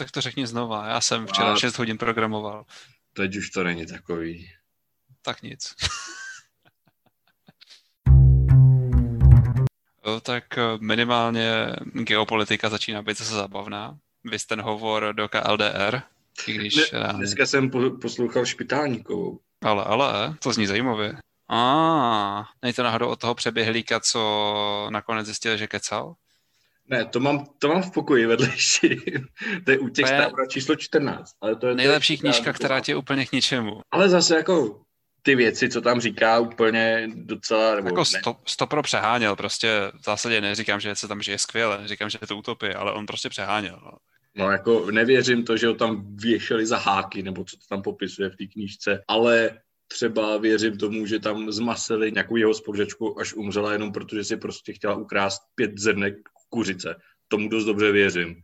Tak to řekni znova. Já jsem včera A- 6 hodin programoval. Teď už to není takový. Tak nic. Tak eh, minimálně geopolitika začíná být zase zábavná. Vy ten hovor do KLDR, i když... Ne, já- Dneska jsem po, poslouchal Špitálníkovou. Ale, ale, to zní zajímavě. A, není to náhodou od toho přeběhlíka, co nakonec zjistil, že kecal? Ne, to mám, to mám v pokoji vedlejší. to je u těch je číslo 14. Ale to je, to Nejlepší je knížka, která tě úplně k ničemu. Ale zase jako ty věci, co tam říká, úplně docela... Nebo Jako sto, sto pro přeháněl, prostě v zásadě neříkám, že se tam žije skvěle, říkám, že je to utopie, ale on prostě přeháněl. No. No jako nevěřím to, že ho tam věšeli za háky, nebo co to tam popisuje v té knížce, ale třeba věřím tomu, že tam zmasili nějakou jeho spolužečku, až umřela jenom protože si prostě chtěla ukrást pět zrnek kuřice. Tomu dost dobře věřím.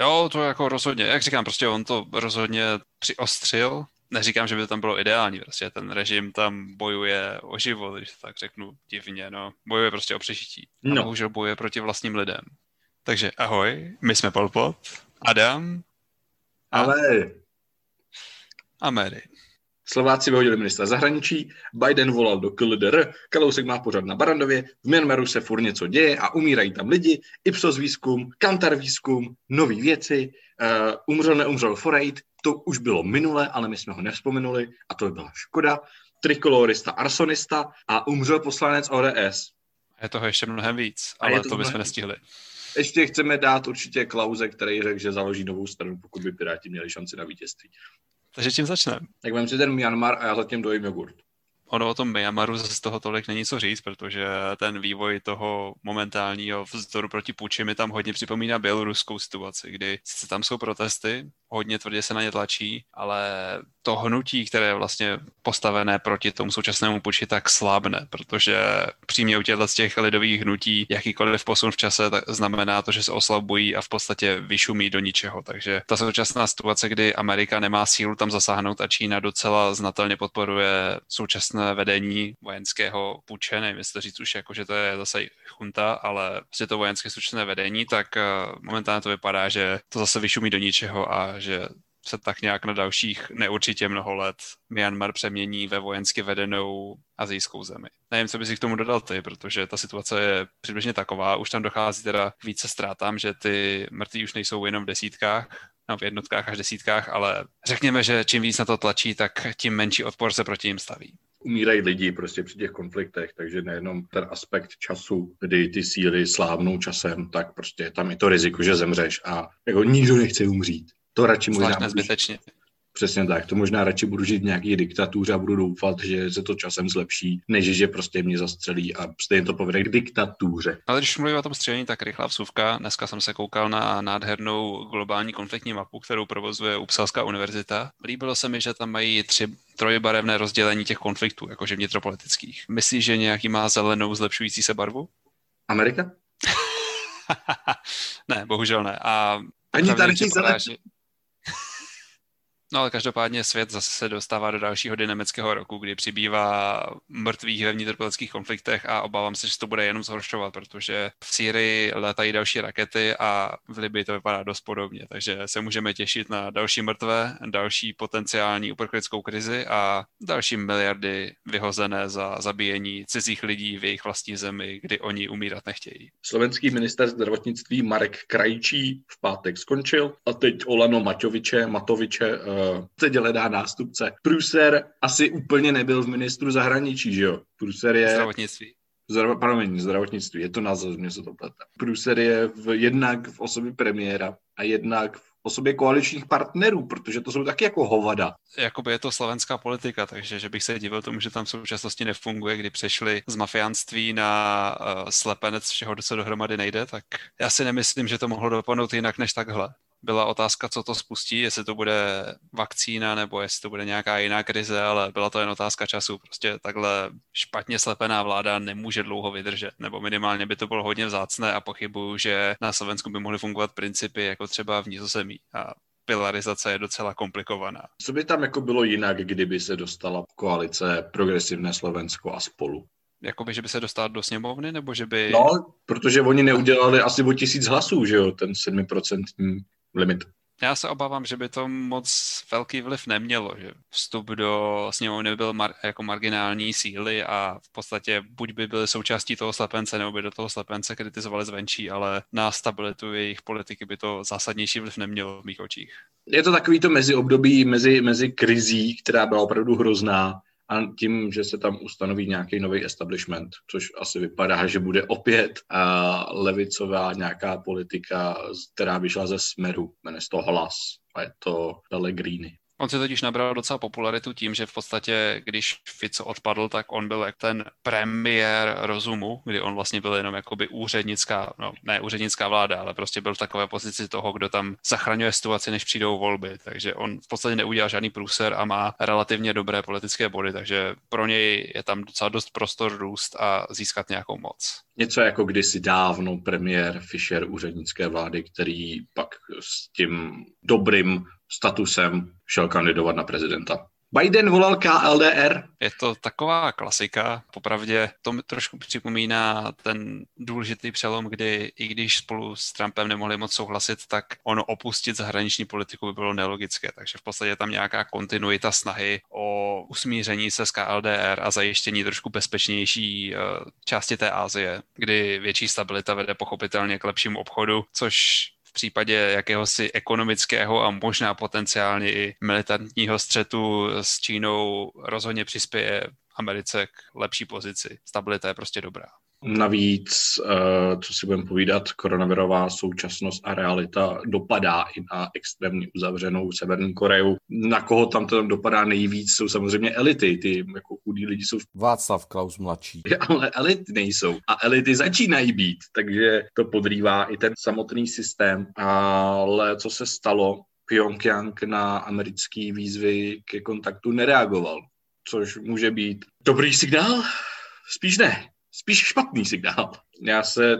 Jo, to jako rozhodně, jak říkám, prostě on to rozhodně přiostřil. Neříkám, že by to tam bylo ideální, prostě ten režim tam bojuje o život, když to tak řeknu divně, no. Bojuje prostě o přežití. A No. bohužel bojuje proti vlastním lidem. Takže ahoj, my jsme Polpot, Adam a, Ale a Mary. Slováci vyhodili ministra zahraničí, Biden volal do KLDR, Kalousek má pořád na Barandově, v Myanmaru se furt něco děje a umírají tam lidi, Ipsos výzkum, Kantar výzkum, nový věci, uh, umřel, neumřel Forejt, to už bylo minule, ale my jsme ho nevzpomenuli a to by byla škoda. Trikolorista, arsonista a umřel poslanec ODS. Je toho ještě mnohem víc, ale to to bychom nestihli. Ještě chceme dát určitě Klauze, který řekl, že založí novou stranu, pokud by Piráti měli šanci na vítězství. Takže čím začneme? Tak vem si ten Myanmar a já zatím dojím jogurt. Ono o tom Myanmaru zase z toho tolik není co říct, protože ten vývoj toho momentálního vzdoru proti puči mi tam hodně připomíná běloruskou situaci, kdy sice tam jsou protesty, hodně tvrdě se na ně tlačí, ale to hnutí, které je vlastně postavené proti tomu současnému puči, tak slábne, protože přímě u těchto z těch lidových hnutí jakýkoliv posun v čase tak znamená to, že se oslabují a v podstatě vyšumí do ničeho. Takže ta současná situace, kdy Amerika nemá sílu tam zasáhnout a Čína docela znatelně podporuje současné vedení vojenského puče, nevím, jestli říct už jako, že to je zase chunta, ale prostě to vojenské současné vedení, tak eh, momentálně to vypadá, že to zase vyšumí do ničeho a že se tak nějak na dalších neurčitě mnoho let Myanmar přemění ve vojensky vedenou azijskou zemi. Nevím, co bys si k tomu dodal ty, protože ta situace je přibližně taková, už tam dochází teda k více ztrátám, že ty mrtví už nejsou jenom v desítkách, no v jednotkách až desítkách, ale řekněme, že čím víc na to tlačí, tak tím menší odpor se proti ním staví. umírají lidi prostě při těch konfliktech, takže nejenom ten aspekt času, kdy ty síly slábnou časem, tak prostě je tam i to riziko, že zemřeš a jako nikdo nechce umřít. To radši možná Zvlášť budu, nezbytečně. přesně tak, to možná radši budu žít v nějaký diktatuře a budu doufat, že se to časem zlepší, než že prostě mě zastřelí a stejně to povede k diktatuře. Ale když mluvím o tom střelení, tak rychlá vsuvka. Dneska jsem se koukal na nádhernou globální konfliktní mapu, kterou provozuje Upsalská univerzita. Líbilo se mi, že tam mají tři trojbarevné rozdělení těch konfliktů, jakože vnitropolitických. Myslíš, že nějaký má zelenou zlepšující se barvu? Amerika? ne, bohužel ne. A Ani tady řečeno zelený- No ale každopádně svět zase se dostává do dalšího dynamického roku, kdy přibývá mrtvých ve vnitropolitických konfliktech a obávám se, že to bude jenom zhoršovat, protože v Sýrii letají další rakety a v Libii to vypadá dost podobně, takže se můžeme těšit na další mrtvé, další potenciální uprchlickou krizi a další miliardy vyhozené za zabíjení cizích lidí v jejich vlastní zemi, kdy oni umírat nechtějí. Slovenský minister zdravotnictví Marek Krajčí v pátek skončil a teď Olano Maťoviče, Matoviče uh, teď hledá nástupce. Pruser asi úplně nebyl v ministru zahraničí, že jo? Pruser je... Zdravotnictví. Zdravot, promiň, zdravotnictví, je to název, mě se to plete. Pruser je v, jednak v osobě premiéra a jednak v osobě koaličních partnerů, protože to jsou taky jako hovada. jakoby je to slovenská politika, takže že bych se divil tomu, že tam v současnosti nefunguje, kdy přešli z mafiánství na uh, slepenec všeho, co dohromady nejde, tak já si nemyslím, že to mohlo dopadnout jinak než takhle. Byla otázka, co to spustí, jestli to bude vakcína nebo jestli to bude nějaká jiná krize, ale byla to jen otázka času. Prostě takhle špatně slepená vláda nemůže dlouho vydržet, nebo minimálně by to bylo hodně vzácné a pochybuju, že na Slovensku by mohly fungovat principy jako třeba v Nizozemí. A pilarizace je docela komplikovaná. Co by tam jako bylo jinak, kdyby se dostala koalice Progresivné Slovensko a spolu? Jakoby, že by se dostal do sněmovny, nebo že by... No, protože oni neudělali asi o tisíc hlasů, že jo, ten 7% limit. Já se obávám, že by to moc velký vliv nemělo, že vstup do sněmovny by byl mar- jako marginální síly a v podstatě buď by byly součástí toho slepence, nebo by do toho slepence kritizovali zvenčí, ale na stabilitu jejich politiky by to zásadnější vliv nemělo v mých očích. Je to takový to meziobdobí mezi, mezi krizí, která byla opravdu hrozná, a tím, že se tam ustanoví nějaký nový establishment, což asi vypadá, že bude opět a levicová nějaká politika, která vyšla ze smeru, jmenuje se to Hlas a je to Pellegrini. On si totiž nabral docela popularitu tím, že v podstatě, když Fico odpadl, tak on byl jak ten premiér rozumu, kdy on vlastně byl jenom jakoby úřednická, no ne úřednická vláda, ale prostě byl v takové pozici toho, kdo tam zachraňuje situaci, než přijdou volby. Takže on v podstatě neudělal žádný průser a má relativně dobré politické body, takže pro něj je tam docela dost prostor růst a získat nějakou moc. Něco jako kdysi dávno premiér Fischer úřednické vlády, který pak s tím dobrým statusem šel kandidovat na prezidenta. Biden volal KLDR. Je to taková klasika. Popravdě to mi trošku připomíná ten důležitý přelom, kdy i když spolu s Trumpem nemohli moc souhlasit, tak ono opustit zahraniční politiku by bylo nelogické. Takže v podstatě tam nějaká kontinuita snahy o usmíření se s KLDR a zajištění trošku bezpečnější eh, části té Asie, kdy větší stabilita vede pochopitelně k lepšímu obchodu, což případě jakéhosi ekonomického a možná potenciálně i militantního střetu s Čínou rozhodně přispěje Americe k lepší pozici. Stabilita je prostě dobrá. Navíc, eh, co si budeme povídat, koronavirová současnost a realita dopadá i na extrémně uzavřenou Severní Koreu. Na koho tam to dopadá nejvíc, jsou samozřejmě elity. Ty jako chudí lidi jsou... Václav Klaus mladší. Ale elity nejsou. A elity začínají být, takže to podrývá i ten samotný systém. Ale co se stalo? Pyongyang na americké výzvy ke kontaktu nereagoval, což může být dobrý signál? Spíš ne spíš špatný signál. Já se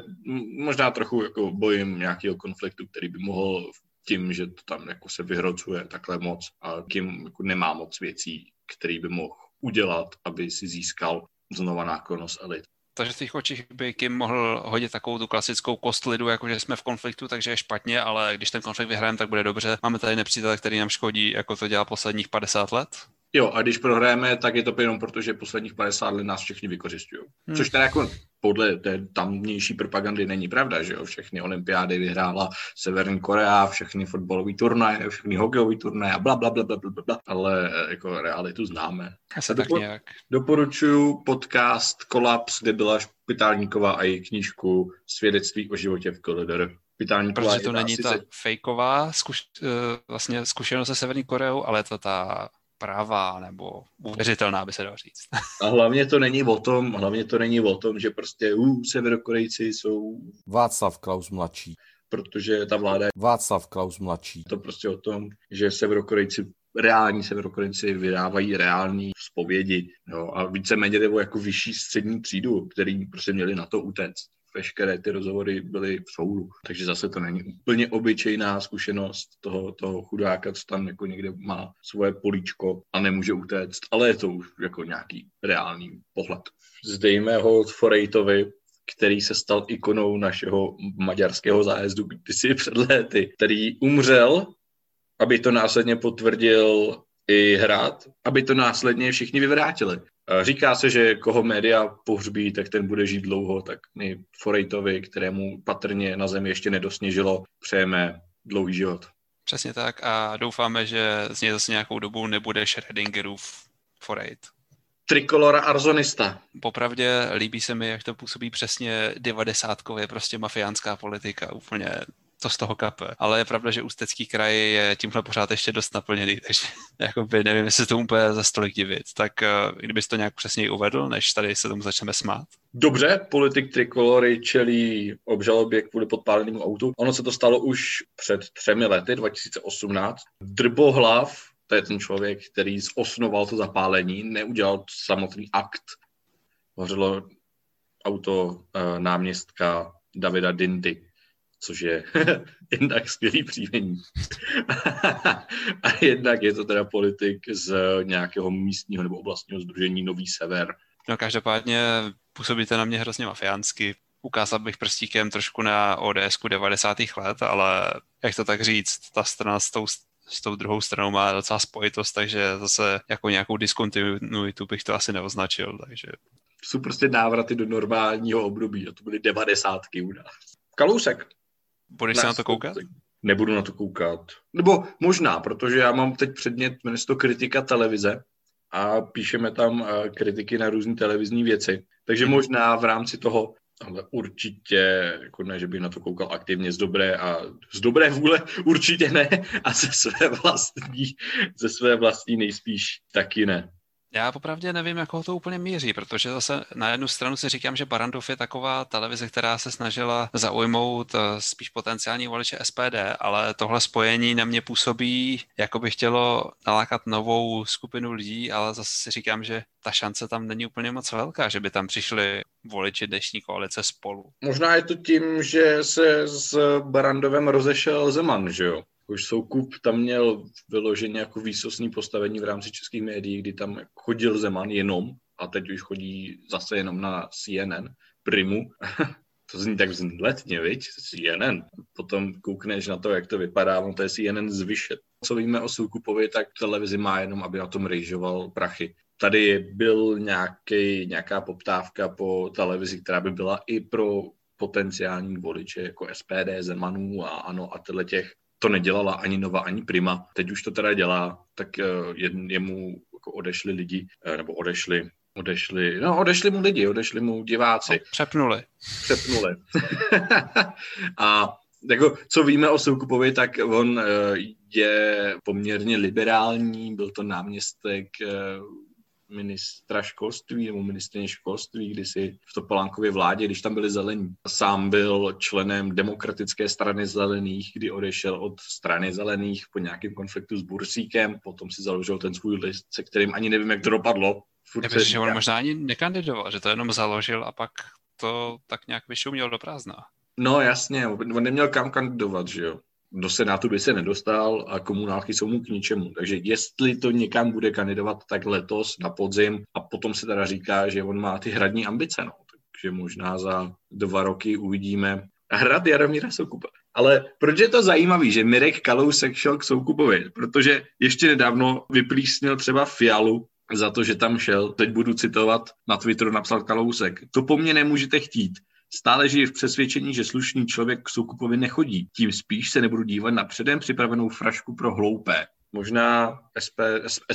možná trochu jako bojím nějakého konfliktu, který by mohl tím, že to tam jako se vyhrocuje takhle moc a tím jako nemá moc věcí, který by mohl udělat, aby si získal znova náklonost elit. Takže v těch očích by Kim mohl hodit takovou tu klasickou kostlidu, jako že jsme v konfliktu, takže je špatně, ale když ten konflikt vyhrajeme, tak bude dobře. Máme tady nepřítele, který nám škodí, jako to dělá posledních 50 let. Jo, a když prohráme, tak je to jenom proto, že posledních 50 let nás všichni vykořišťují. Hmm. Což teda jako podle té tamnější propagandy není pravda, že jo? Všechny olympiády vyhrála Severní Korea, všechny fotbalové turnaje, všechny hokejové turnaje a bla, bla, bla, bla, bla, bla, ale jako realitu známe. Asi tak nějak. Doporučuji podcast Kolaps, kde byla Špitálníková a její knížku Svědectví o životě v KLDR. Protože to není ta fejková zkuš, eh, vlastně zkušenost se Severní Koreou, ale to ta pravá nebo uvěřitelná, by se dalo říct. A hlavně to není o tom, hlavně to není o tom, že prostě uh, severokorejci jsou... Václav Klaus mladší. Protože ta vláda... Václav Klaus mladší. To prostě o tom, že severokorejci reální severokorejci vydávají reální zpovědi jo, a víceméně nebo jako vyšší střední třídu, který prostě měli na to utéct veškeré ty rozhovory byly v soulu. Takže zase to není úplně obyčejná zkušenost toho, toho chudáka, co tam jako někde má svoje políčko a nemůže utéct, ale je to už jako nějaký reálný pohled. Zdejme ho Forejtovi, který se stal ikonou našeho maďarského zájezdu kdysi před léty, který umřel, aby to následně potvrdil i hrát, aby to následně všichni vyvrátili. Říká se, že koho média pohřbí, tak ten bude žít dlouho, tak my Forejtovi, kterému patrně na zemi ještě nedosněžilo, přejeme dlouhý život. Přesně tak a doufáme, že z něj zase nějakou dobu nebude Schrödingerův Forejt. Trikolora Arzonista. Popravdě líbí se mi, jak to působí přesně devadesátkově, prostě mafiánská politika, úplně to z toho kape. Ale je pravda, že Ústecký kraj je tímhle pořád ještě dost naplněný, takže jakoby nevím, jestli to úplně za stolik divit. Tak uh, kdybys to nějak přesněji uvedl, než tady se tomu začneme smát. Dobře, politik Trikolory čelí obžalobě kvůli podpálenému autu. Ono se to stalo už před třemi lety, 2018. Drbohlav, to je ten člověk, který zosnoval to zapálení, neudělal samotný akt. Hořelo auto uh, náměstka Davida Dindy což je jednak skvělý příjmení. a jednak je to teda politik z nějakého místního nebo oblastního združení Nový Sever. No každopádně působíte na mě hrozně mafiánsky. ukázal bych prstíkem trošku na ODS 90. let, ale jak to tak říct, ta strana s tou s tou druhou stranou má docela spojitost, takže zase jako nějakou diskontinuitu bych to asi neoznačil, takže... Jsou prostě návraty do normálního období a to byly devadesátky u nás. Kalousek. Budeš se na to koukat? Nebudu na to koukat. Nebo možná, protože já mám teď předmět, jmenuje to kritika televize a píšeme tam eh, kritiky na různé televizní věci. Takže mhm. možná v rámci toho ale určitě, jako ne, že bych na to koukal aktivně z dobré a z dobré vůle, určitě ne a ze své vlastní, ze své vlastní nejspíš taky ne. Já popravdě nevím, jak ho to úplně míří, protože zase na jednu stranu si říkám, že Barandov je taková televize, která se snažila zaujmout eh, spíš potenciální voliče SPD, ale tohle spojení na mě působí, jako by chtělo nalákat novou skupinu lidí, ale zase si říkám, že ta šance tam není úplně moc velká, že by tam přišli voliči dnešní koalice spolu. Možná je to tím, že se s Barandovem rozešel Zeman, že jo? Už Soukup tam měl vyloženě jako výsostný postavení v rámci českých médií, kdy tam chodil Zeman jenom a teď už chodí zase jenom na CNN, Primu. to zní tak vzletně, viď? CNN. Potom koukneš na to, jak to vypadá, on to je CNN zvyšet. Co víme o Soukupovi, tak televizi má jenom, aby na tom rejžoval prachy. Tady byl nějaký, nějaká poptávka po televizi, která by byla i pro potenciální voliče jako SPD, Zemanů a ano a těch to nedělala ani Nova, ani Prima. Teď už to teda dělá, tak eh, jemu jako odešli lidi, eh, nebo odešli odešli, no odešli mu lidi, odešli mu diváci. No, přepnuli. Přepnuli. a jako, co víme o Soukupovi, tak on eh, je poměrně liberální, byl to náměstek ministra školství nebo ministrině školství, kdysi v Topolánkově vládě, když tam byli zelení. Sám byl členem demokratické strany zelených, kdy odešel od strany zelených po nějakém konfliktu s Bursíkem, potom si založil ten svůj list, se kterým ani nevím, jak to dopadlo. Já myslím, že on možná ani nekandidoval, že to jenom založil a pak to tak nějak vyšuměl do prázdna. No jasně, on neměl kam kandidovat, že jo do Senátu by se nedostal a komunálky jsou mu k ničemu. Takže jestli to někam bude kandidovat, tak letos na podzim a potom se teda říká, že on má ty hradní ambice. No. Takže možná za dva roky uvidíme hrad Jaromíra Soukupa. Ale proč je to zajímavé, že Mirek Kalousek šel k Soukupovi? Protože ještě nedávno vyplísnil třeba Fialu za to, že tam šel. Teď budu citovat, na Twitteru napsal Kalousek. To po mně nemůžete chtít. Stále žije v přesvědčení, že slušný člověk k Soukupovi nechodí. Tím spíš se nebudu dívat na předem připravenou frašku pro hloupé. Možná SP,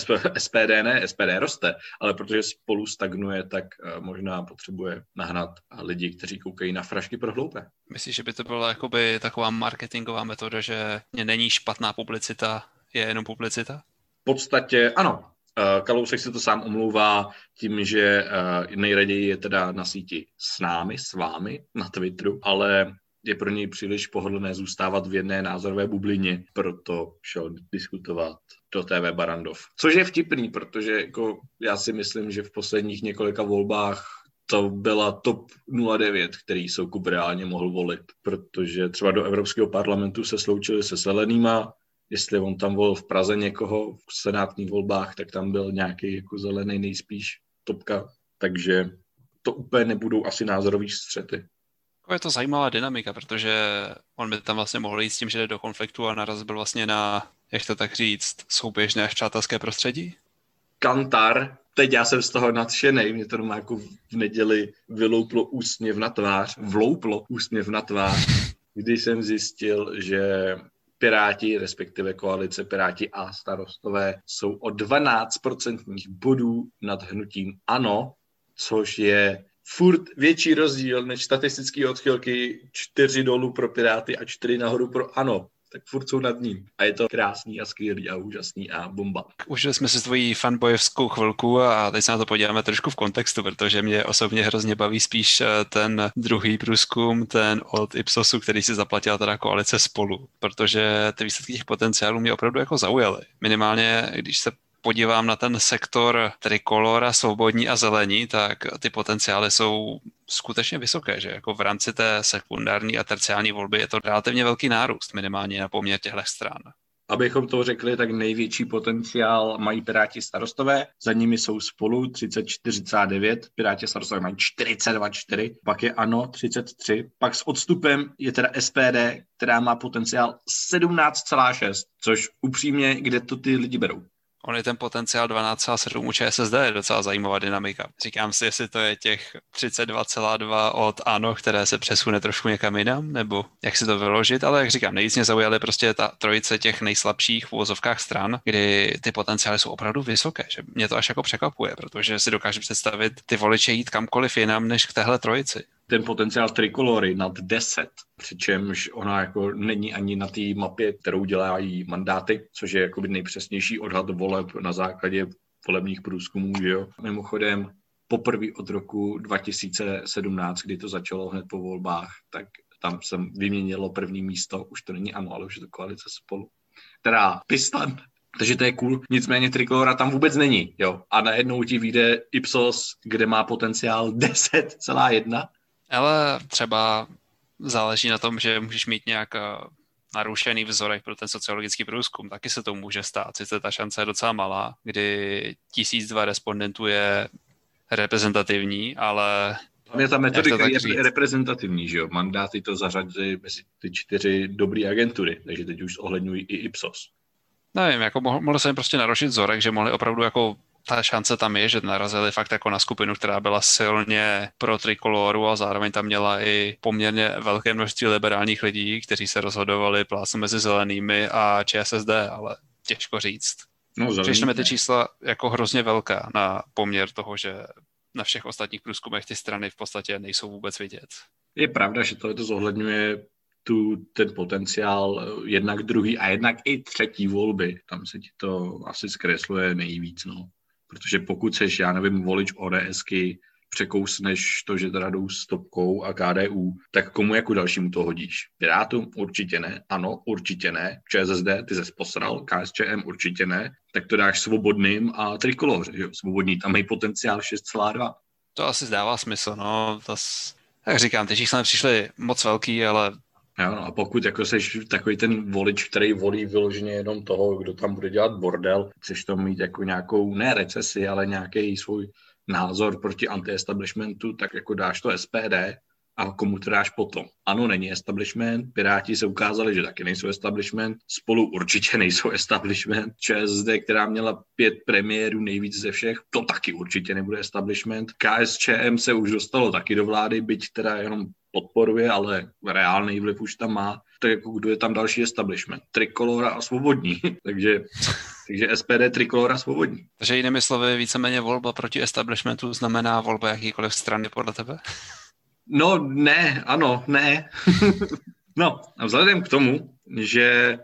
SP, SPD ne, SPD roste, ale protože spolu stagnuje, tak eh, možná potřebuje nahnat lidi, kteří koukají na frašky pro hloupé. Myslíš, že by to byla jakoby taková marketingová metoda, že není špatná publicita, je jenom publicita? V podstatě ano, Kalousek si to sám omlouvá tím, že eh, nejraději je teda na síti s námi, s vámi na Twitteru, ale je pro něj příliš pohodlné zůstávat v jedné názorové bublině, proto šel diskutovat do TV Barandov. Což je vtipný, protože jako já si myslím, že v posledních několika volbách to byla top 09, který Soukup reálně mohl volit, protože třeba do Evropského parlamentu se sloučili se Selenýma, jestli on tam volil v Praze někoho v senátních volbách, tak tam byl nějaký jako zelený nejspíš topka, takže to úplně nebudou asi názorový střety. Je to zajímavá dynamika, protože on by tam vlastně mohl jít s tím, že jde do konfliktu a naraz byl vlastně na, jak to tak říct, souběžné až přátelské prostředí? Kantar, teď já jsem z toho nadšený, mě to má jako v neděli vylouplo úsměv na tvář, vlouplo úsměv na tvář, když jsem zjistil, že Piráti, respektive koalice Piráti a starostové, jsou o 12% bodů nad hnutím ANO, což je furt větší rozdíl než statistické odchylky 4 dolů pro Piráty a 4 nahoru pro ANO tak furt jsou nad ním. A je to krásný a skvělý a úžasný a bomba. Užili jsme si tvoji fanbojevskou chvilku a teď se na to podíváme trošku v kontextu, protože mě osobně hrozně baví spíš eh, ten druhý průzkum, ten od Ipsosu, který si zaplatila teda koalice spolu, protože ty výsledky těch potenciálů mě opravdu jako zaujaly. Minimálně, když se podívám na ten sektor trikolora, svobodní a zelení, tak ty potenciály jsou skutečně vysoké, že jako v rámci té sekundární a terciální volby je to relativně velký nárůst, minimálně na poměr těchto stran. abychom to řekli, tak největší potenciál mají Piráti starostové, za nimi jsou spolu 30-49, Piráti starostové mají 42-4, pak je ANO 33, pak s odstupem je teda SPD, která má potenciál 17,6, což upřímně, kde to ty lidi berou? On je ten potenciál 12,7 u ČSSD je docela zajímavá dynamika. Říkám si, jestli to je těch 32,2 od ANO, které se přesune trošku někam jinam, nebo jak si to vyložit, ale jak říkám, nejvíc mě zaujaly prostě ta trojice těch nejslabších v úvozovkách stran, kdy ty potenciály jsou opravdu vysoké, že mě to až jako překvapuje, protože si dokážu představit ty voliče jít kamkoliv jinam než k téhle trojici ten potenciál trikolory nad 10, přičemž ona jako není ani na té mapě, kterou dělají mandáty, což je jako nejpřesnější odhad voleb na základě volebních průzkumů, že jo. Mimochodem, poprvé od roku 2017, kdy to začalo hned po volbách, tak tam jsem vyměnilo první místo, už to není ano, ale už je to koalice spolu. Teda Pistan, takže to je cool. Nicméně Trikolora tam vůbec není, jo. A najednou ti vyjde Ipsos, kde má potenciál 10,1 ale třeba záleží na tom, že můžeš mít nějak eh, narušený vzorek pro ten sociologický průzkum. Taky se to může stát. Sice ta šance je docela malá, kdy tisíc dva respondentů je reprezentativní, ale Hlavně ta metodika je říct? reprezentativní, že jo? Mandáty to zařadí mezi ty čtyři dobré agentury, takže teď už ohledňují i Ipsos. Nevím, jako mohl, mohl se jim prostě narušit vzorek, že mohli opravdu jako ta šance tam je, že narazili fakt jako na skupinu, která byla silně pro trikoloru a zároveň tam měla i poměrně velké množství liberálních lidí, kteří se rozhodovali plásnu mezi zelenými a ČSSD, ale těžko říct. No, Přišly ty čísla jako hrozně velká na poměr toho, že na všech ostatních průzkumech ty strany v podstatě nejsou vůbec vidět. Je pravda, že to, to zohledňuje tu, ten potenciál jednak druhý a jednak i třetí volby. Tam se ti to asi zkresluje nejvíc. No protože pokud seš, já nevím, volič ODSky, překousneš to, že teda jdou s topkou a KDU, tak komu jako dalšímu to hodíš? Pirátům? Určitě ne. Ano, určitě ne. ČSSD, ty se posral, KSČM určitě ne. Tak to dáš svobodným a trikoloře, jo? Svobodní, tam mají potenciál 6,2. To asi zdává smysl, no. S... Jak říkám, ty čísla přišly moc velký, ale Jo, no a pokud jako jsi takový ten volič, který volí vyloženě jenom toho, kdo tam bude dělat bordel, chceš to mít jako nějakou, ne recesi, ale nějaký svůj názor proti anti-establishmentu, tak jako dáš to SPD a komu to dáš potom. Ano, není establishment, Piráti se ukázali, že taky nejsou establishment, spolu určitě nejsou establishment, ČSD, která měla pět premiérů nejvíc ze všech, to taky určitě nebude establishment. KSČM se už dostalo taky do vlády, byť teda jenom podporuje, ale reálný vliv už tam má, tak jako kdo je tam další establishment? Trikolora a svobodní. takže, takže SPD, Trikolora, svobodní. Takže jinými slovy, víceméně volba proti establishmentu znamená volba jakýkoliv strany podle tebe? No ne, ano, ne. no a vzhledem k tomu, že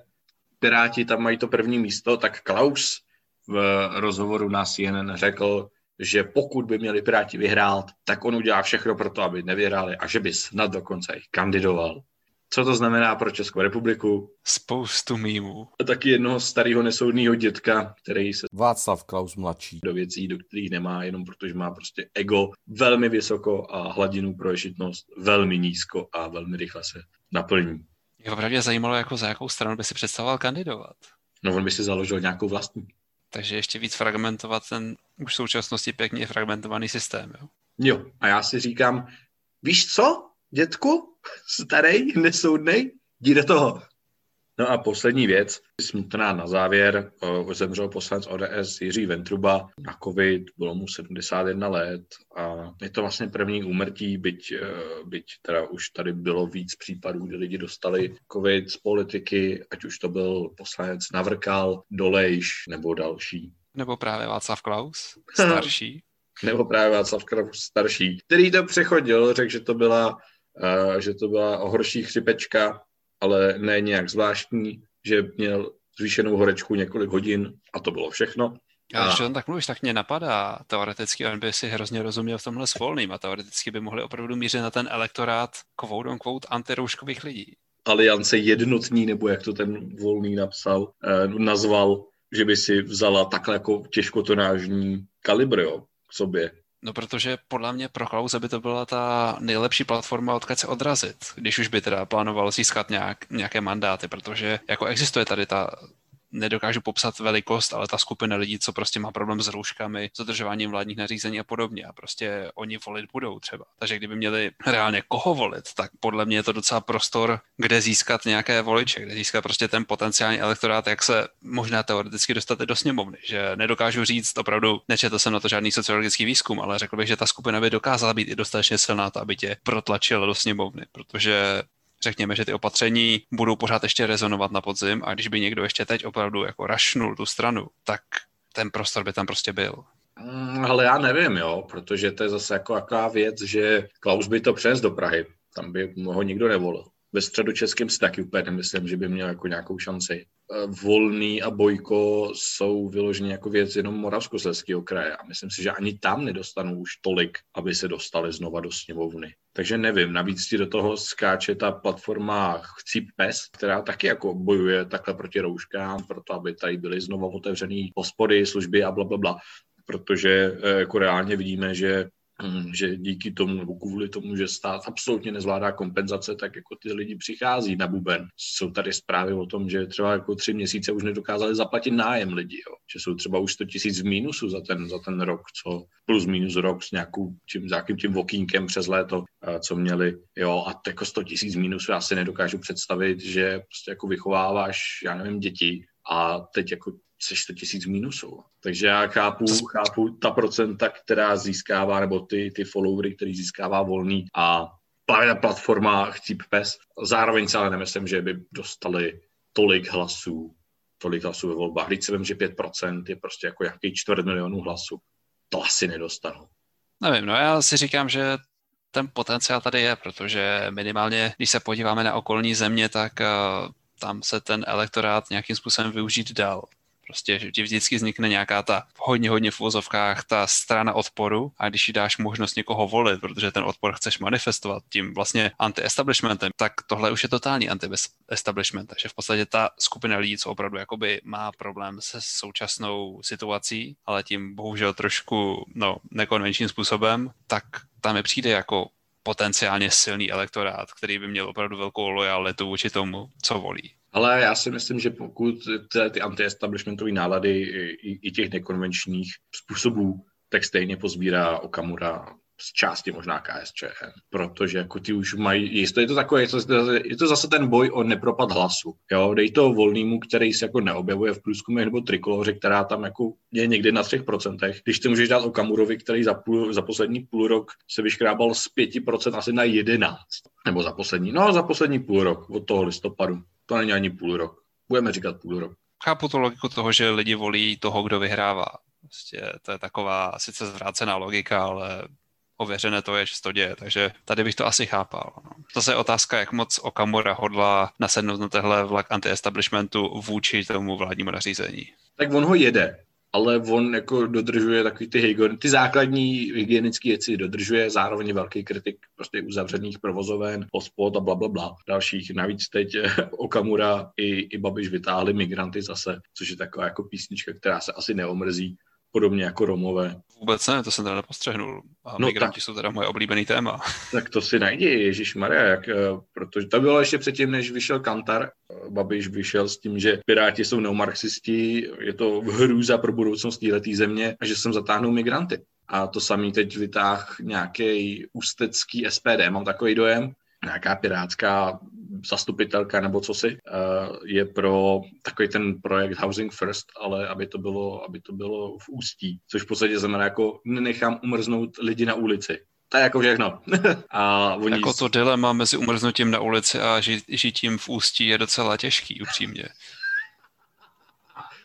Piráti tam mají to první místo, tak Klaus v rozhovoru na CNN řekl, že pokud by měli Piráti vyhrát, tak on udělá všechno pro to, aby nevyhráli a že by snad dokonce i kandidoval. Co to znamená pro Českou republiku? Spoustu mýmů. A taky jednoho starého nesoudného dětka, který se... Václav Klaus mladší. Do věcí, do kterých nemá, jenom protože má prostě ego velmi vysoko a hladinu pro ješitnost velmi nízko a velmi rychle se naplní. Mě opravdu zajímalo, jako za jakou stranu by si představoval kandidovat. No on by si založil nějakou vlastní. Takže ještě víc fragmentovat ten už v současnosti pěkně fragmentovaný systém. Jo? jo, a já si říkám, víš co, dětku, starý, nesoudnej, jdi do toho. No a poslední věc, smutná na závěr, zemřel poslanec ODS Jiří Ventruba na covid, bylo mu 71 let a je to vlastně první úmrtí, byť, e, byť teda už tady bylo víc případů, kdy lidi dostali covid z politiky, ať už to byl poslanec Navrkal, Dolejš nebo další. Nebo právě Václav Klaus, starší. nebo právě Václav Klaus, starší, který to přechodil, řekl, že to byla, uh, že to byla horší chřipečka, ale ne nějak zvláštní, že měl zvýšenou horečku několik hodin a to bylo všechno. A když to tak mluvíš, tak mě napadá, teoreticky on by si hrozně rozuměl v tomhle s volným a teoreticky by mohli opravdu mířit na ten elektorát quote on quote antirouškových lidí. Aliance jednotní, nebo jak to ten volný napsal, eh, nazval, že by si vzala takhle jako těžkotonážní kalibr, jo, k sobě. No protože podle mě pro Klause by to byla ta nejlepší platforma, odkud se odrazit, když už by teda plánoval získat nějak, nějaké mandáty, protože jako existuje tady ta nedokážu popsat velikost, ale ta skupina lidí, co prostě má problém s rouškami, s dodržováním vládních nařízení a podobně. A prostě oni volit budou třeba. Takže kdyby měli reálně koho volit, tak podle mě je to docela prostor, kde získat nějaké voliče, kde získat prostě ten potenciální elektorát, jak se možná teoreticky dostat do sněmovny. Že nedokážu říct, opravdu nečetl jsem na to žádný sociologický výzkum, ale řekl bych, že ta skupina by dokázala být i dostatečně silná, aby tě protlačila do sněmovny, protože řekněme, že ty opatření budou pořád ještě rezonovat na podzim a když by někdo ještě teď opravdu jako rašnul tu stranu, tak ten prostor by tam prostě byl. Mm, ale já nevím, jo, protože to je zase jako jaká věc, že Klaus by to přes do Prahy, tam by ho nikdo nevolil. Ve středu českém si taky úplně nemyslím, že by měl jako nějakou šanci. Eh, volný a Bojko jsou vyloženě jako věc jenom Moravskoslezského kraje a myslím si, že ani tam nedostanou už tolik, aby se dostali znova do sněmovny. Takže nevím, navíc ti do toho skáče ta platforma Chcíp Pes, která taky jako bojuje takhle proti rouškám, proto aby tady byly znova otevřený hospody, služby a bla, bla, bla protože eh, jako reálně vidíme, že že díky tomu nebo kvůli tomu, že stát absolutně nezvládá kompenzace, tak jako ty lidi přichází na buben. Jsou tady zprávy o tom, že třeba jako tři měsíce už nedokázali zaplatit nájem lidi, jo. že jsou třeba už 100 tisíc v mínusu za ten, za ten rok, co plus minus rok s nějakou, tím, nějakým tím vokínkem přes léto, co měli, jo, a jako 100 tisíc mínusu já si nedokážu představit, že prostě jako vychováváš, já nevím, děti a teď jako se 100 tisíc mínusu. Takže já chápu, chápu ta procenta, která získává, nebo ty, ty followery, který získává volný a právě na platforma Chcíp Pes. Zároveň se ale nemyslím, že by dostali tolik hlasů, tolik hlasů ve volbách. Když se vím, že 5% je prostě jako nějaký čtvrt milionů hlasů. To asi nedostanou. Nevím, no já si říkám, že ten potenciál tady je, protože minimálně, když se podíváme na okolní země, tak uh, tam se ten elektorát nějakým způsobem využít dal. Prostě, že ti vždycky vznikne nějaká ta hodně, hodně v uvozovkách ta strana odporu a když jí dáš možnost někoho volit, protože ten odpor chceš manifestovat tím vlastně anti-establishmentem, tak tohle už je totální anti-establishment. Takže v podstatě ta skupina lidí, co opravdu jakoby má problém se současnou situací, ale tím bohužel trošku no, nekonvenčním způsobem, tak tam je přijde jako potenciálně silný elektorát, který by měl opravdu velkou lojalitu vůči tomu, co volí. Ale já si myslím, že pokud ty, ty anti-establishmentové nálady i, i těch nekonvenčních způsobů, tak stejně pozbírá Okamura z části možná KSČM, protože jako ty už mají, je to, je to takové, je to, je to zase ten boj o nepropad hlasu, jo, dej to volnému, který se jako neobjevuje v průzkumech nebo trikoloře, která tam jako je někdy na 3%, když ty můžeš dát Okamurovi, který za, půl, za poslední půl rok se vyškrábal z 5% asi na 11, nebo za poslední, no za poslední půl rok, od toho listopadu, to není ani půl rok, budeme říkat půl rok. Chápu to logiku toho, že lidi volí toho, kdo vyhrává. Prostě to je taková sice zvrácená logika, ale ověřené to je, že se to děje, takže tady bych to asi chápal. No. Zase je otázka, jak moc Okamura hodlá nasednout na tehle vlak anti-establishmentu vůči tomu vládnímu nařízení. Tak on ho jede, ale on jako dodržuje takový ty, hygien, ty základní hygienické věci dodržuje, zároveň velký kritik prostě uzavřených provozoven, hospod a bla, bla, bla. Dalších. Navíc teď Okamura i, i Babiš vytáhli migranty zase, což je taková jako písnička, která se asi neomrzí podobně jako Romové. Vůbec ne, to jsem teda nepostřehnul. A no migranti tak, jsou teda moje oblíbený téma. Tak to si najdi, Ježíš Maria, jak, eh, protože to bylo ještě předtím, než vyšel Kantar. Babiš vyšel s tím, že Piráti jsou neomarxisti, je to hrůza pro budoucnost této země a že sem zatáhnou migranty. A to samý teď vytáh nějaký ústecký SPD, mám takový dojem, nějaká pirátská zastupitelka nebo co si, eh, je pro takový ten projekt Housing First, ale aby to bylo, aby to bylo v ústí, což v podstatě znamená jako nenechám umrznout lidi na ulici. To je jako všechno. a oni... Jako to dilema mezi umrznutím na ulici a ži- žitím v ústí je docela těžký, upřímně.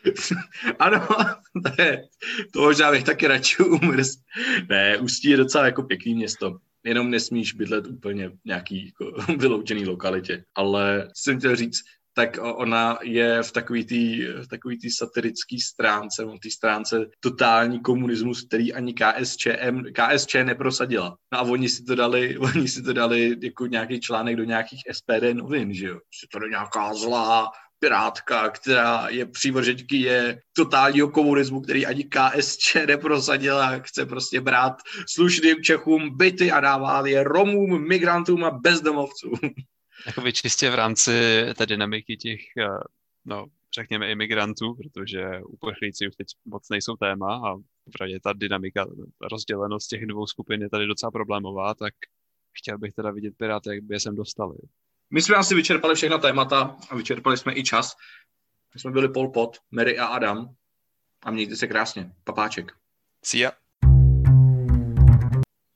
ano, to, je, to možná bych taky radši umrz. Ne, Ústí je docela jako pěkný město jenom nesmíš bydlet úplně v nějaký jako, vyloučený lokalitě. Ale jsem chtěl říct, tak ona je v takový tý, v takový tý satirický stránce, v té stránce totální komunismus, který ani KSČM, KSČ neprosadila. No a oni si to dali, oni si to dali jako nějaký článek do nějakých SPD novin, že jo. Že to je nějaká zlá pirátka, která je přívrženky je totálního komunismu, který ani KSČ neprosadila, chce prostě brát slušným Čechům byty a dává je Romům, migrantům a bezdomovcům. Jakoby čistě v rámci té dynamiky těch eh, no, řekněme, imigrantů, protože uprchlíci už teď moc nejsou téma a opravdu ta dynamika, rozdělenost těch dvou skupin je tady docela problémová, tak chtěl bych teda vidět Piráty, jak by je sem dostali. My jsme asi vyčerpali všechna témata a vyčerpali jsme i čas. My jsme byli Pol Pot, Mary a Adam a mějte se krásně. Papáček. See.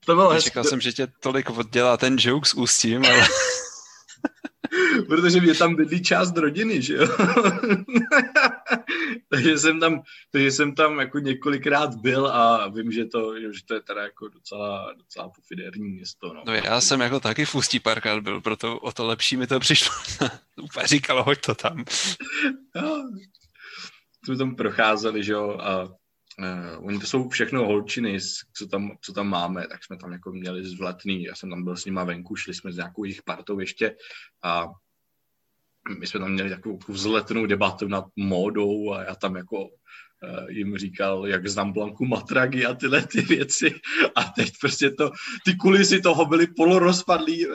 To bylo hezké, Čekal jsem, že tě tolik oddělá ten joke s ústím, ale protože mě tam bydlí část rodiny, že jo? takže jsem tam, takže jsem tam jako několikrát byl a vím, že to, že to je teda jako docela, docela pofiderní město. No. no já jsem jako taky v Ústí párkrát byl, proto o to lepší mi to přišlo. Úplně říkal, hoď to tam. Jsme tam procházeli, že jo, a Uh, oni to jsou všechno holčiny, co tam, co tam máme, tak jsme tam jako měli zvletný, já jsem tam byl s nima venku, šli jsme s nějakou jejich partou ještě a my jsme tam měli takovou vzletnou debatu nad módou a já tam jako uh, jim říkal, jak znám Blanku Matragi a tyhle ty věci a teď prostě to, ty kulisy toho byly polorozpadlý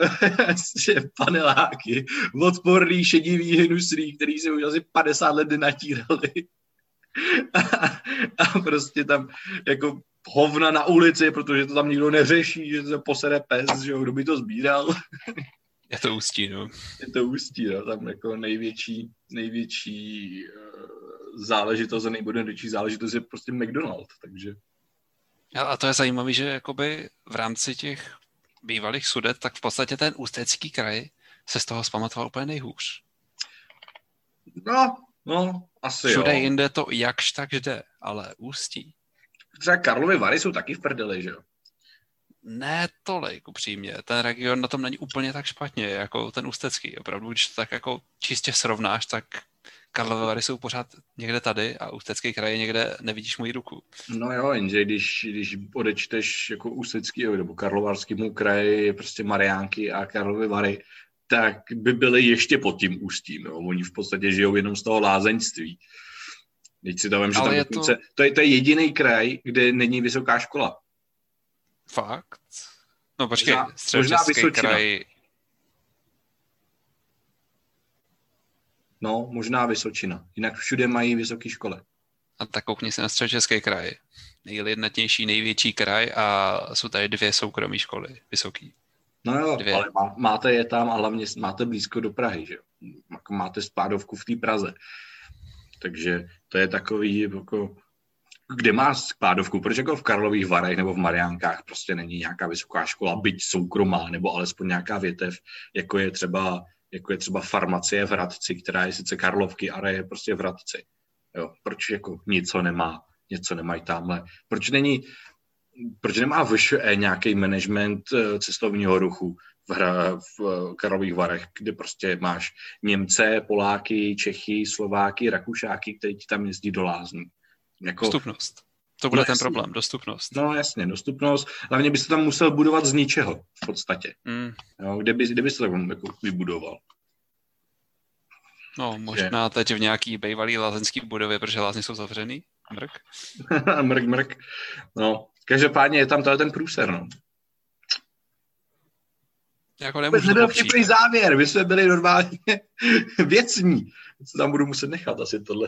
paneláky, odporný šedivý hnuslí, který se už asi 50 let natírali a, a prostě tam jako hovna na ulici, protože to tam nikdo neřeší, že se posere pes, že jo, kdo by to sbíral. Je to ústí, no. Je to ústí, no, tam jako největší, největší uh, záležitost a největší záležitost je prostě McDonald, takže. A to je zajímavé, že jakoby v rámci těch bývalých sudet, tak v podstatě ten ústecký kraj se z toho zpamatoval úplně nejhůř. No, no, asi Všude jo. jinde to jakž tak jde, ale ústí. Třeba Karlovy Vary jsou taky v prdeli, že jo? Ne tolik, upřímně. Ten region na tom není úplně tak špatně, jako ten ústecký. Opravdu, když to tak jako čistě srovnáš, tak Karlovy Vary jsou pořád někde tady a ústecký kraj je někde nevidíš moji ruku. No jo, jenže když, když odečteš jako ústecký nebo karlovarskému kraji prostě Mariánky a Karlovy Vary, tak by byly ještě pod tím ústím. Jo. Oni v podstatě žijou jenom z toho lázeňství. Teď si dávám, že tam je dokonce, to- to... je, to je jediný kraj, kde není vysoká škola. Fakt? No počkej, Možná- středočeský možná Vysočina. kraj, No, možná Vysočina. Jinak všude mají vysoké školy. a tak koukni se na středočeský kraj. Nejjednatnější, největší kraj a jsou tady dvě soukromé školy, vysoký. No jo, Dvě. ale má, máte je tam a hlavně máte blízko do Prahy, že? Jako máte spádovku v té Praze. Takže to je takový, jako, kde má spádovku, protože jako v Karlových Varech nebo v Mariánkách prostě není nějaká vysoká škola, byť soukromá, nebo alespoň nějaká větev, jako je třeba, jako je třeba farmacie v Hradci, která je sice Karlovky, ale je prostě v Hradci. Jo, proč jako něco nemá, něco nemají tamhle. Proč není, proč nemá VŠE nějaký management eh, cestovního ruchu v, hra, v eh, Karlových Varech, kde prostě máš Němce, Poláky, Čechy, Slováky, Rakušáky, kteří ti tam jezdí do lázní. Jako, Dostupnost. To bude No ten jasně. problém, dostupnost. no jasně, dostupnost. Hlavně bys to tam musel budovat z ničeho v podstatě. Mm, Jo, kde, bys, kde bys to tak jako vybudoval? no, možná teď v nějaký bývalý lázeňský budově, protože lázně jsou zavřený. Mrk. mrk, mrk. No, každopádně je tam tenhle ten průser, no. Jako nemůžu nebyl vtipný závěr, my jsme byli normálně věcní. Co tam budu muset nechat asi tohle.